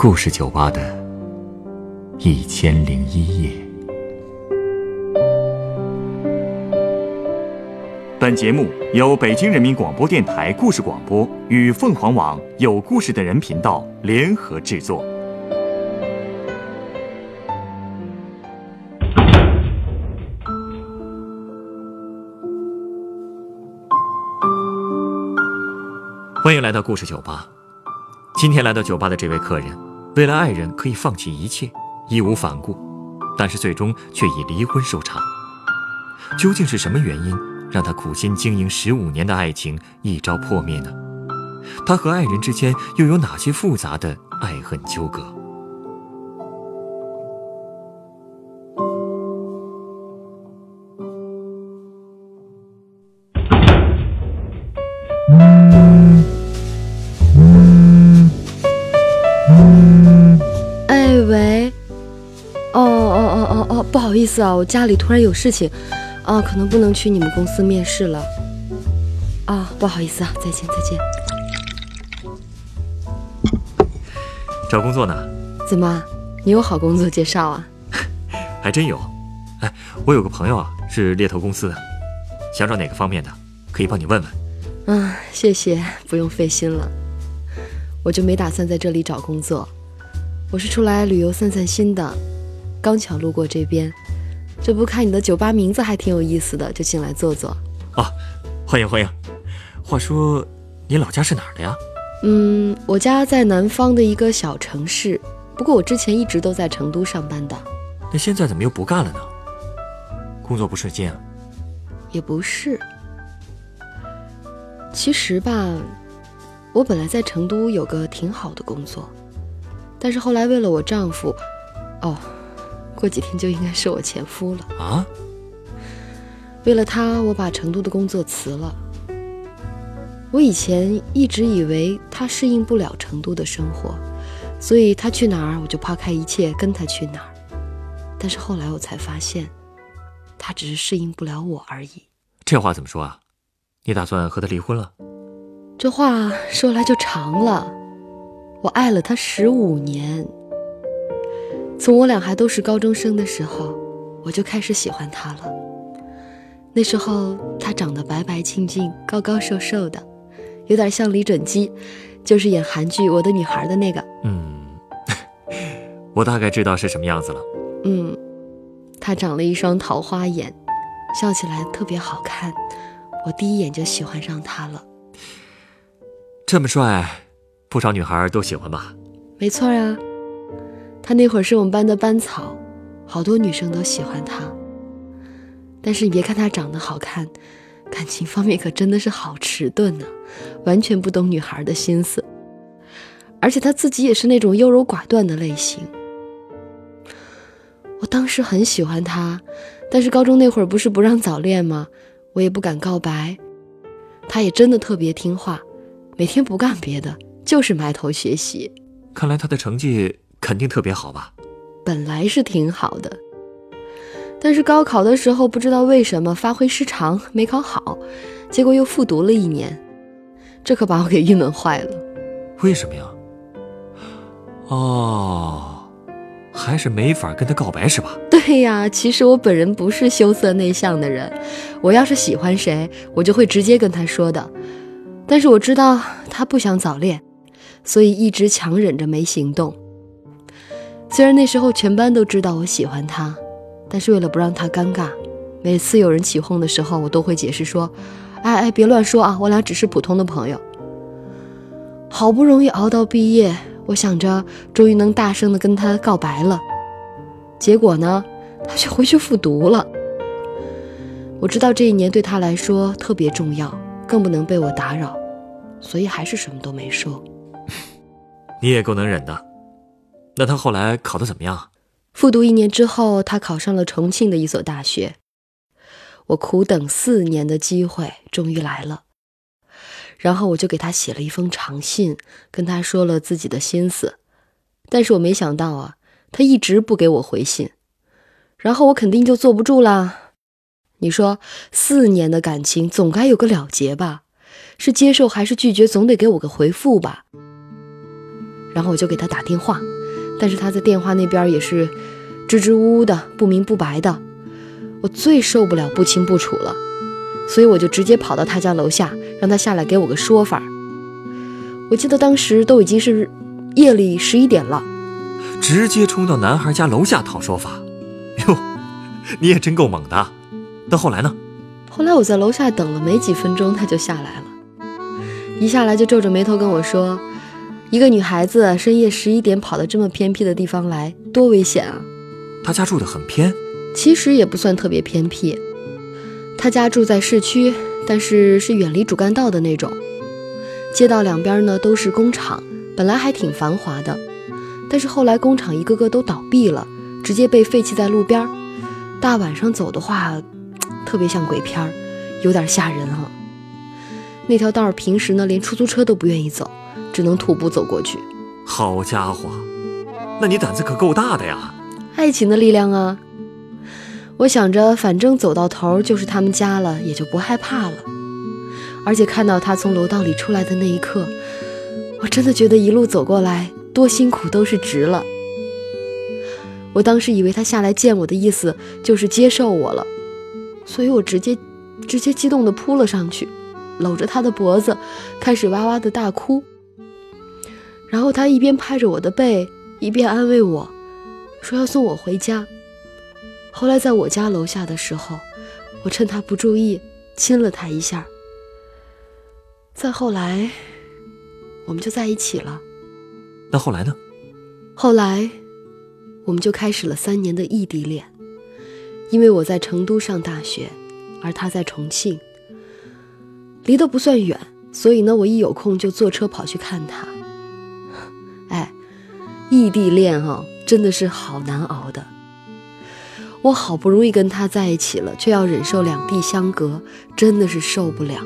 故事酒吧的一千零一夜。本节目由北京人民广播电台故事广播与凤凰网有故事的人频道联合制作。欢迎来到故事酒吧。今天来到酒吧的这位客人，为了爱人可以放弃一切，义无反顾，但是最终却以离婚收场。究竟是什么原因让他苦心经营十五年的爱情一朝破灭呢？他和爱人之间又有哪些复杂的爱恨纠葛？思啊，我家里突然有事情，啊，可能不能去你们公司面试了。啊，不好意思啊，再见再见。找工作呢？怎么，你有好工作介绍啊？还真有。哎，我有个朋友啊，是猎头公司的，想找哪个方面的，可以帮你问问。嗯，谢谢，不用费心了。我就没打算在这里找工作，我是出来旅游散散心的，刚巧路过这边，这不看你的酒吧名字还挺有意思的，就进来坐坐。啊，欢迎欢迎。话说，你老家是哪儿的呀？嗯，我家在南方的一个小城市，不过我之前一直都在成都上班的。那现在怎么又不干了呢？工作不顺心啊？也不是，其实吧，我本来在成都有个挺好的工作，但是后来为了我丈夫，哦，过几天就应该是我前夫了啊。为了他，我把成都的工作辞了。我以前一直以为他适应不了成都的生活，所以他去哪儿我就抛开一切跟他去哪儿。但是后来我才发现，他只是适应不了我而已。这话怎么说啊？你打算和他离婚了？这话说来就长了。我爱了他十五年，从我俩还都是高中生的时候，我就开始喜欢他了。那时候他长得白白净净、高高瘦瘦的。有点像李准基，就是演韩剧《我的女孩》的那个。嗯，我大概知道是什么样子了。嗯，他长了一双桃花眼，笑起来特别好看，我第一眼就喜欢上他了。这么帅，不少女孩都喜欢吧？没错啊，他那会儿是我们班的班草，好多女生都喜欢他。但是你别看他长得好看。感情方面可真的是好迟钝呢，完全不懂女孩的心思。而且他自己也是那种优柔寡断的类型。我当时很喜欢他，但是高中那会儿不是不让早恋吗？我也不敢告白。他也真的特别听话，每天不干别的，就是埋头学习。看来他的成绩肯定特别好吧？本来是挺好的。但是高考的时候不知道为什么发挥失常没考好，结果又复读了一年，这可把我给郁闷坏了。为什么呀？哦，还是没法跟他告白是吧？对呀，其实我本人不是羞涩内向的人，我要是喜欢谁，我就会直接跟他说的。但是我知道他不想早恋，所以一直强忍着没行动。虽然那时候全班都知道我喜欢他。但是为了不让他尴尬，每次有人起哄的时候，我都会解释说：“哎哎，别乱说啊，我俩只是普通的朋友。”好不容易熬到毕业，我想着终于能大声的跟他告白了，结果呢，他却回去复读了。我知道这一年对他来说特别重要，更不能被我打扰，所以还是什么都没说。你也够能忍的。那他后来考得怎么样？复读一年之后，他考上了重庆的一所大学。我苦等四年的机会终于来了，然后我就给他写了一封长信，跟他说了自己的心思。但是我没想到啊，他一直不给我回信，然后我肯定就坐不住啦。你说，四年的感情总该有个了结吧？是接受还是拒绝，总得给我个回复吧？然后我就给他打电话，但是他在电话那边也是支支吾吾的，不明不白的。我最受不了不清不楚了，所以我就直接跑到他家楼下，让他下来给我个说法。我记得当时都已经是夜里十一点了，直接冲到男孩家楼下讨说法。哟，你也真够猛的。那后来呢？后来我在楼下等了没几分钟，他就下来了。一下来就皱着眉头跟我说：“一个女孩子深夜十一点跑到这么偏僻的地方来，多危险啊！”她家住的很偏，其实也不算特别偏僻。她家住在市区，但是是远离主干道的那种。街道两边呢都是工厂，本来还挺繁华的，但是后来工厂一个个都倒闭了，直接被废弃在路边。大晚上走的话，特别像鬼片儿，有点吓人啊。那条道平时呢连出租车都不愿意走，只能徒步走过去。好家伙，那你胆子可够大的呀！爱情的力量啊！我想着，反正走到头就是他们家了，也就不害怕了。而且看到他从楼道里出来的那一刻，我真的觉得一路走过来多辛苦都是值了。我当时以为他下来见我的意思就是接受我了，所以我直接直接激动地扑了上去，搂着他的脖子，开始哇哇的大哭。然后他一边拍着我的背，一边安慰我，说要送我回家。后来在我家楼下的时候，我趁他不注意亲了他一下。再后来，我们就在一起了。那后来呢？后来，我们就开始了三年的异地恋。因为我在成都上大学，而他在重庆，离得不算远，所以呢，我一有空就坐车跑去看他。哎，异地恋哈，真的是好难熬的。我好不容易跟他在一起了，却要忍受两地相隔，真的是受不了。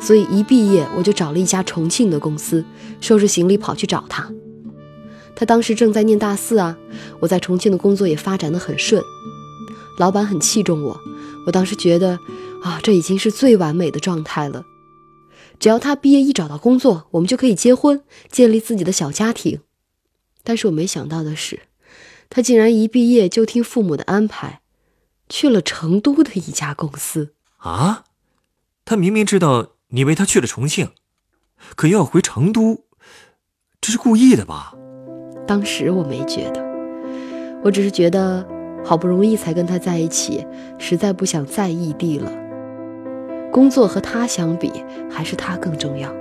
所以一毕业我就找了一家重庆的公司，收拾行李跑去找他。他当时正在念大四啊，我在重庆的工作也发展的很顺，老板很器重我。我当时觉得啊，这已经是最完美的状态了。只要他毕业一找到工作，我们就可以结婚，建立自己的小家庭。但是我没想到的是，他竟然一毕业就听父母的安排，去了成都的一家公司啊！他明明知道。你为他去了重庆，可又要回成都，这是故意的吧？当时我没觉得，我只是觉得好不容易才跟他在一起，实在不想再异地了。工作和他相比，还是他更重要。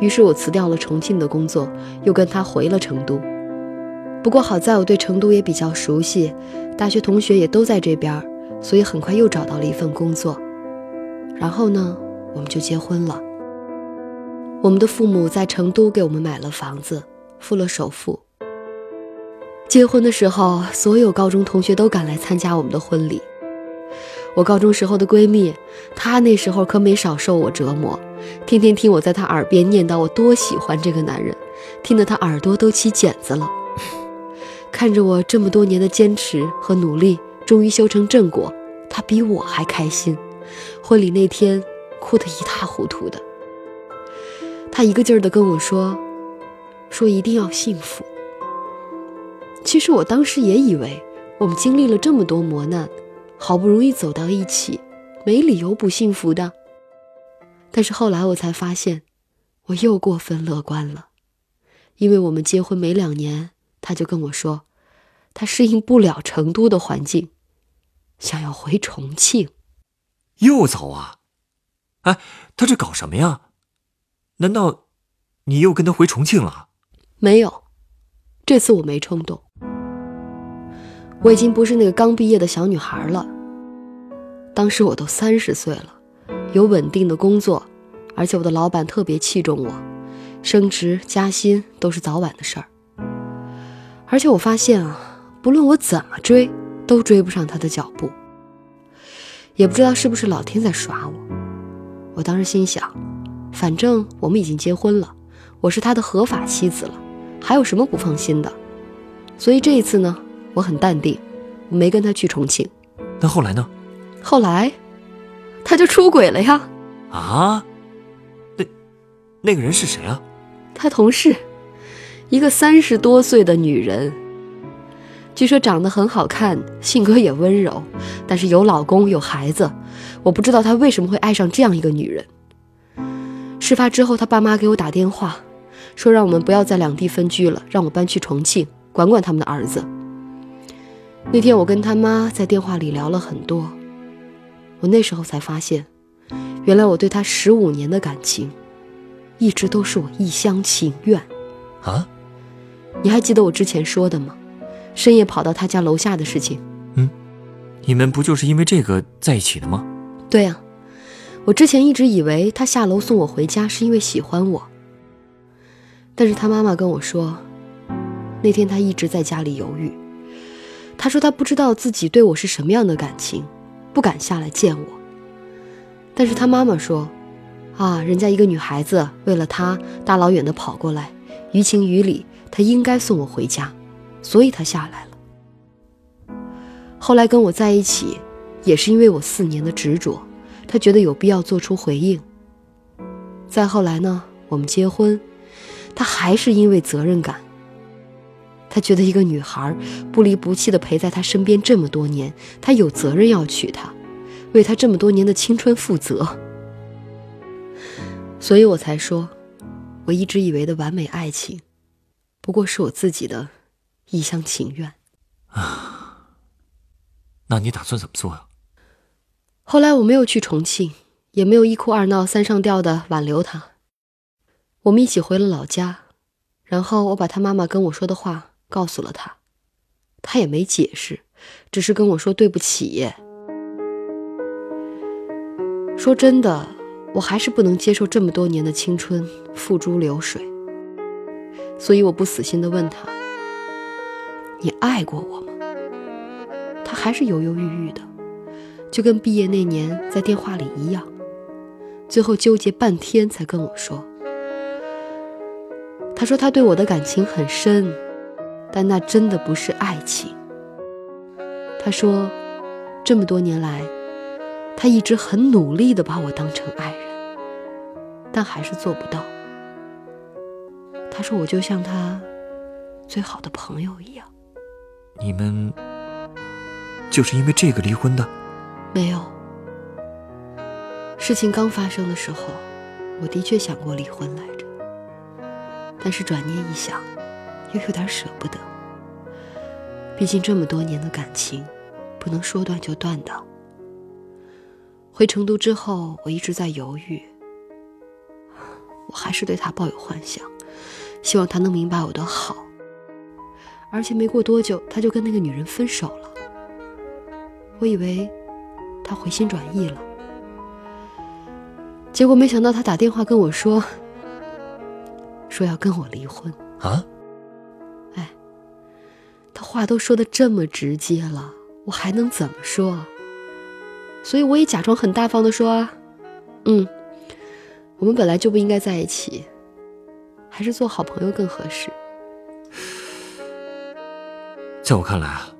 于是我辞掉了重庆的工作，又跟他回了成都。不过好在我对成都也比较熟悉，大学同学也都在这边，所以很快又找到了一份工作。然后呢？我们就结婚了。我们的父母在成都给我们买了房子，付了首付。结婚的时候，所有高中同学都赶来参加我们的婚礼。我高中时候的闺蜜，她那时候可没少受我折磨，天天听我在她耳边念叨我多喜欢这个男人，听得她耳朵都起茧子了。看着我这么多年的坚持和努力，终于修成正果，她比我还开心。婚礼那天。哭得一塌糊涂的，他一个劲儿的跟我说：“说一定要幸福。”其实我当时也以为，我们经历了这么多磨难，好不容易走到一起，没理由不幸福的。但是后来我才发现，我又过分乐观了，因为我们结婚没两年，他就跟我说，他适应不了成都的环境，想要回重庆。又走啊？哎，他这搞什么呀？难道你又跟他回重庆了？没有，这次我没冲动。我已经不是那个刚毕业的小女孩了。当时我都三十岁了，有稳定的工作，而且我的老板特别器重我，升职加薪都是早晚的事儿。而且我发现啊，不论我怎么追，都追不上他的脚步。也不知道是不是老天在耍我。我当时心想，反正我们已经结婚了，我是他的合法妻子了，还有什么不放心的？所以这一次呢，我很淡定，我没跟他去重庆。那后来呢？后来，他就出轨了呀！啊？那那个人是谁啊？他同事，一个三十多岁的女人，据说长得很好看，性格也温柔，但是有老公有孩子。我不知道他为什么会爱上这样一个女人。事发之后，他爸妈给我打电话，说让我们不要在两地分居了，让我搬去重庆管管他们的儿子。那天我跟他妈在电话里聊了很多，我那时候才发现，原来我对他十五年的感情，一直都是我一厢情愿。啊？你还记得我之前说的吗？深夜跑到他家楼下的事情。嗯，你们不就是因为这个在一起的吗？对呀，我之前一直以为他下楼送我回家是因为喜欢我，但是他妈妈跟我说，那天他一直在家里犹豫。他说他不知道自己对我是什么样的感情，不敢下来见我。但是他妈妈说，啊，人家一个女孩子为了他大老远的跑过来，于情于理，他应该送我回家，所以他下来了。后来跟我在一起，也是因为我四年的执着，他觉得有必要做出回应。再后来呢，我们结婚，他还是因为责任感。他觉得一个女孩不离不弃地陪在他身边这么多年，他有责任要娶她，为她这么多年的青春负责。所以我才说，我一直以为的完美爱情，不过是我自己的一厢情愿啊。那你打算怎么做呀？后来我没有去重庆，也没有一哭二闹三上吊的挽留他。我们一起回了老家，然后我把他妈妈跟我说的话。告诉了他，他也没解释，只是跟我说对不起。说真的，我还是不能接受这么多年的青春付诸流水，所以我不死心的问他：“你爱过我吗？”他还是犹犹豫豫的，就跟毕业那年在电话里一样，最后纠结半天才跟我说：“他说他对我的感情很深。”但那真的不是爱情。他说，这么多年来，他一直很努力的把我当成爱人，但还是做不到。他说，我就像他最好的朋友一样。你们就是因为这个离婚的？没有。事情刚发生的时候，我的确想过离婚来着，但是转念一想。又有点舍不得，毕竟这么多年的感情，不能说断就断的。回成都之后，我一直在犹豫，我还是对他抱有幻想，希望他能明白我的好。而且没过多久，他就跟那个女人分手了。我以为他回心转意了，结果没想到他打电话跟我说，说要跟我离婚啊。他话都说的这么直接了，我还能怎么说？所以我也假装很大方的说：“嗯，我们本来就不应该在一起，还是做好朋友更合适。”在我看来啊，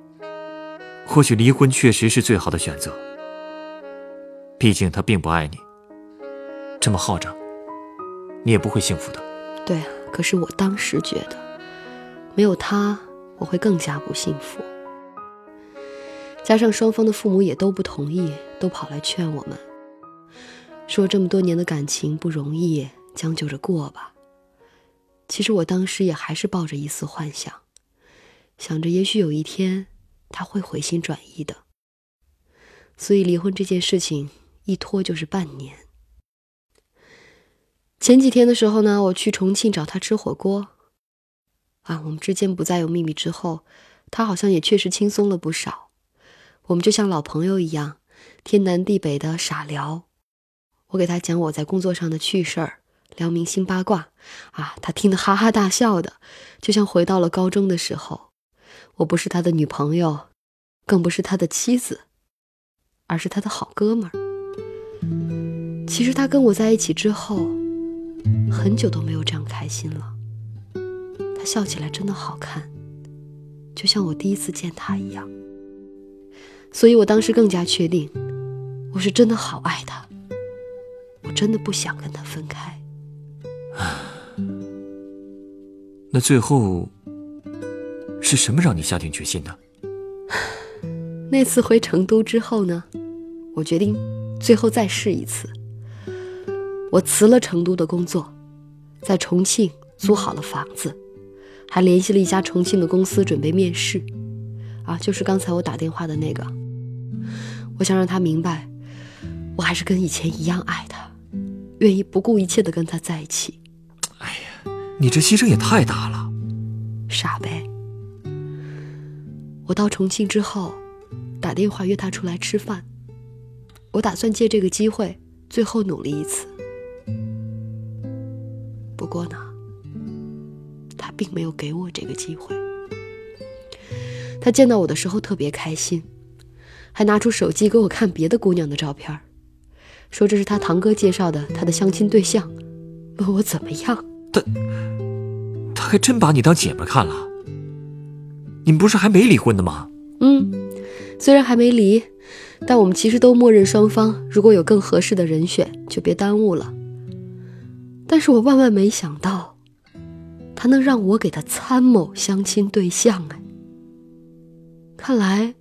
或许离婚确实是最好的选择。毕竟他并不爱你，这么耗着，你也不会幸福的。对啊，可是我当时觉得，没有他。我会更加不幸福，加上双方的父母也都不同意，都跑来劝我们，说这么多年的感情不容易，将就着过吧。其实我当时也还是抱着一丝幻想，想着也许有一天他会回心转意的。所以离婚这件事情一拖就是半年。前几天的时候呢，我去重庆找他吃火锅。啊，我们之间不再有秘密之后，他好像也确实轻松了不少。我们就像老朋友一样，天南地北的傻聊。我给他讲我在工作上的趣事儿，聊明星八卦，啊，他听得哈哈大笑的，就像回到了高中的时候。我不是他的女朋友，更不是他的妻子，而是他的好哥们儿。其实他跟我在一起之后，很久都没有这样开心了。他笑起来真的好看，就像我第一次见他一样。所以我当时更加确定，我是真的好爱他，我真的不想跟他分开。那最后是什么让你下定决心的？那次回成都之后呢，我决定最后再试一次。我辞了成都的工作，在重庆租好了房子，还联系了一家重庆的公司准备面试。啊，就是刚才我打电话的那个。我想让他明白，我还是跟以前一样爱他，愿意不顾一切的跟他在一起。哎呀，你这牺牲也太大了，傻呗。我到重庆之后。打电话约他出来吃饭，我打算借这个机会最后努力一次。不过呢，他并没有给我这个机会。他见到我的时候特别开心，还拿出手机给我看别的姑娘的照片，说这是他堂哥介绍的他的相亲对象，问我怎么样。他他还真把你当姐们看了。你们不是还没离婚的吗？嗯。虽然还没离，但我们其实都默认双方如果有更合适的人选，就别耽误了。但是我万万没想到，他能让我给他参谋相亲对象哎。看来，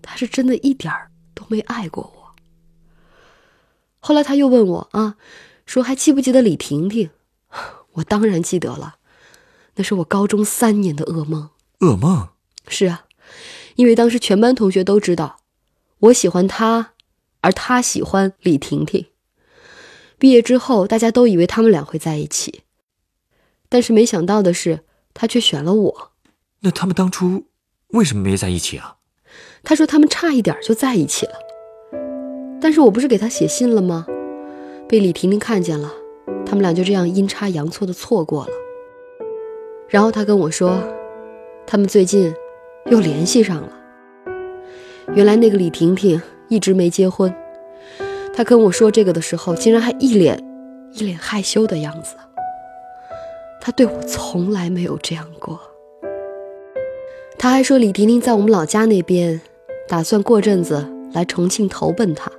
他是真的一点儿都没爱过我。后来他又问我啊，说还记不记得李婷婷？我当然记得了，那是我高中三年的噩梦。噩梦？是啊。因为当时全班同学都知道，我喜欢他，而他喜欢李婷婷。毕业之后，大家都以为他们俩会在一起，但是没想到的是，他却选了我。那他们当初为什么没在一起啊？他说他们差一点就在一起了，但是我不是给他写信了吗？被李婷婷看见了，他们俩就这样阴差阳错的错过了。然后他跟我说，他们最近。又联系上了。原来那个李婷婷一直没结婚。她跟我说这个的时候，竟然还一脸一脸害羞的样子。她对我从来没有这样过。他还说李婷婷在我们老家那边，打算过阵子来重庆投奔他，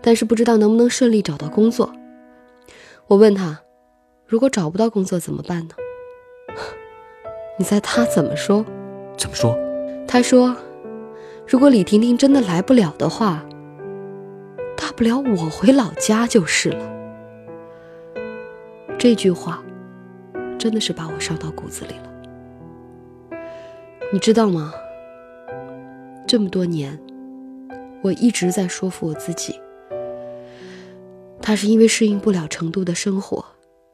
但是不知道能不能顺利找到工作。我问他，如果找不到工作怎么办呢？你猜他怎么说？怎么说？他说：“如果李婷婷真的来不了的话，大不了我回老家就是了。”这句话真的是把我伤到骨子里了。你知道吗？这么多年，我一直在说服我自己，他是因为适应不了成都的生活，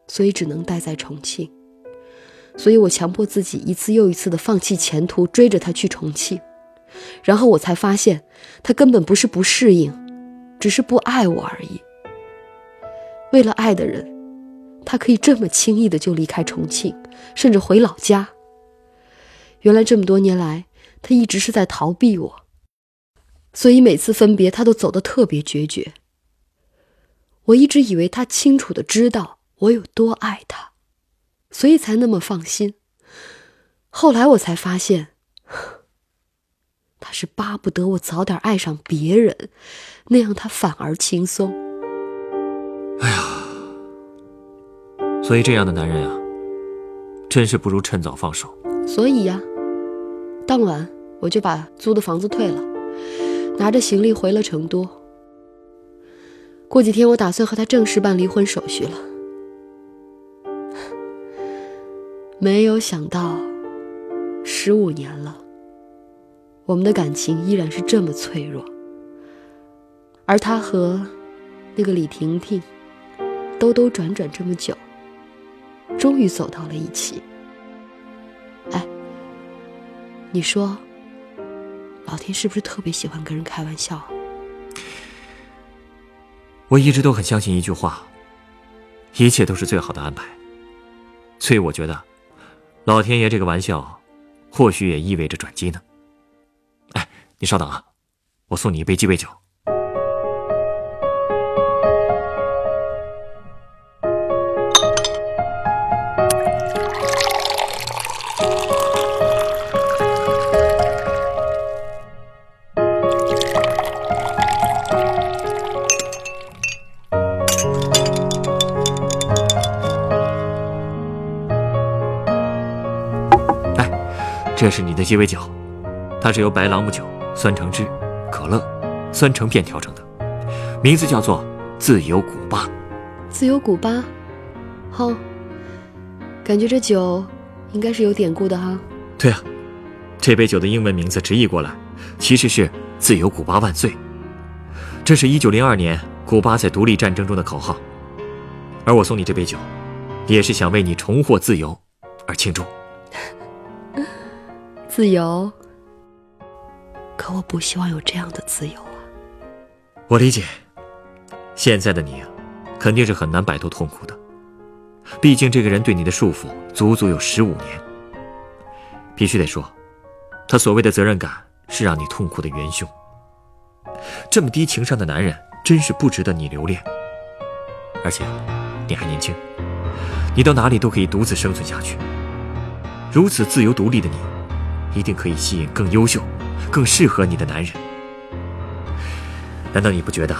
所以只能待在重庆。所以我强迫自己一次又一次的放弃前途，追着他去重庆，然后我才发现，他根本不是不适应，只是不爱我而已。为了爱的人，他可以这么轻易的就离开重庆，甚至回老家。原来这么多年来，他一直是在逃避我，所以每次分别，他都走得特别决绝。我一直以为他清楚的知道我有多爱他。所以才那么放心。后来我才发现，他是巴不得我早点爱上别人，那样他反而轻松。哎呀，所以这样的男人啊，真是不如趁早放手。所以呀，当晚我就把租的房子退了，拿着行李回了成都。过几天我打算和他正式办离婚手续了。没有想到，十五年了，我们的感情依然是这么脆弱。而他和那个李婷婷兜兜转转这么久，终于走到了一起。哎，你说，老天是不是特别喜欢跟人开玩笑？我一直都很相信一句话：一切都是最好的安排。所以我觉得。老天爷这个玩笑，或许也意味着转机呢。哎，你稍等啊，我送你一杯鸡尾酒。的鸡尾酒，它是由白朗姆酒、酸橙汁、可乐、酸橙片调成的，名字叫做“自由古巴”。自由古巴，好，感觉这酒应该是有典故的哈。对啊，这杯酒的英文名字直译过来，其实是“自由古巴万岁”。这是一九零二年古巴在独立战争中的口号，而我送你这杯酒，也是想为你重获自由而庆祝。自由，可我不希望有这样的自由啊！我理解，现在的你啊，肯定是很难摆脱痛苦的。毕竟这个人对你的束缚足足有十五年。必须得说，他所谓的责任感是让你痛苦的元凶。这么低情商的男人，真是不值得你留恋。而且，你还年轻，你到哪里都可以独自生存下去。如此自由独立的你，一定可以吸引更优秀、更适合你的男人。难道你不觉得，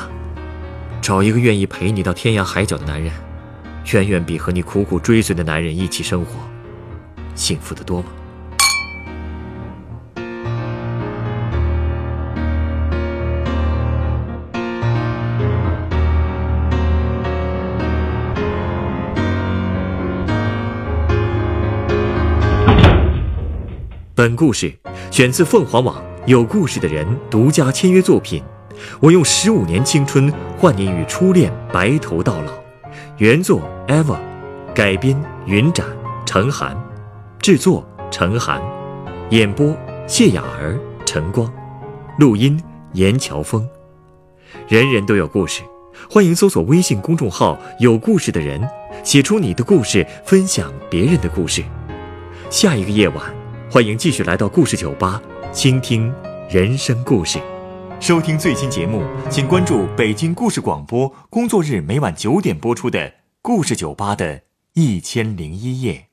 找一个愿意陪你到天涯海角的男人，远远比和你苦苦追随的男人一起生活，幸福的多吗？本故事选自凤凰网有故事的人独家签约作品。我用十五年青春换你与初恋白头到老。原作 Eva，改编云展、陈寒，制作陈寒，演播谢雅儿、陈光，录音严乔峰。人人都有故事，欢迎搜索微信公众号“有故事的人”，写出你的故事，分享别人的故事。下一个夜晚。欢迎继续来到故事酒吧，倾听人生故事。收听最新节目，请关注北京故事广播，工作日每晚九点播出的《故事酒吧》的一千零一夜。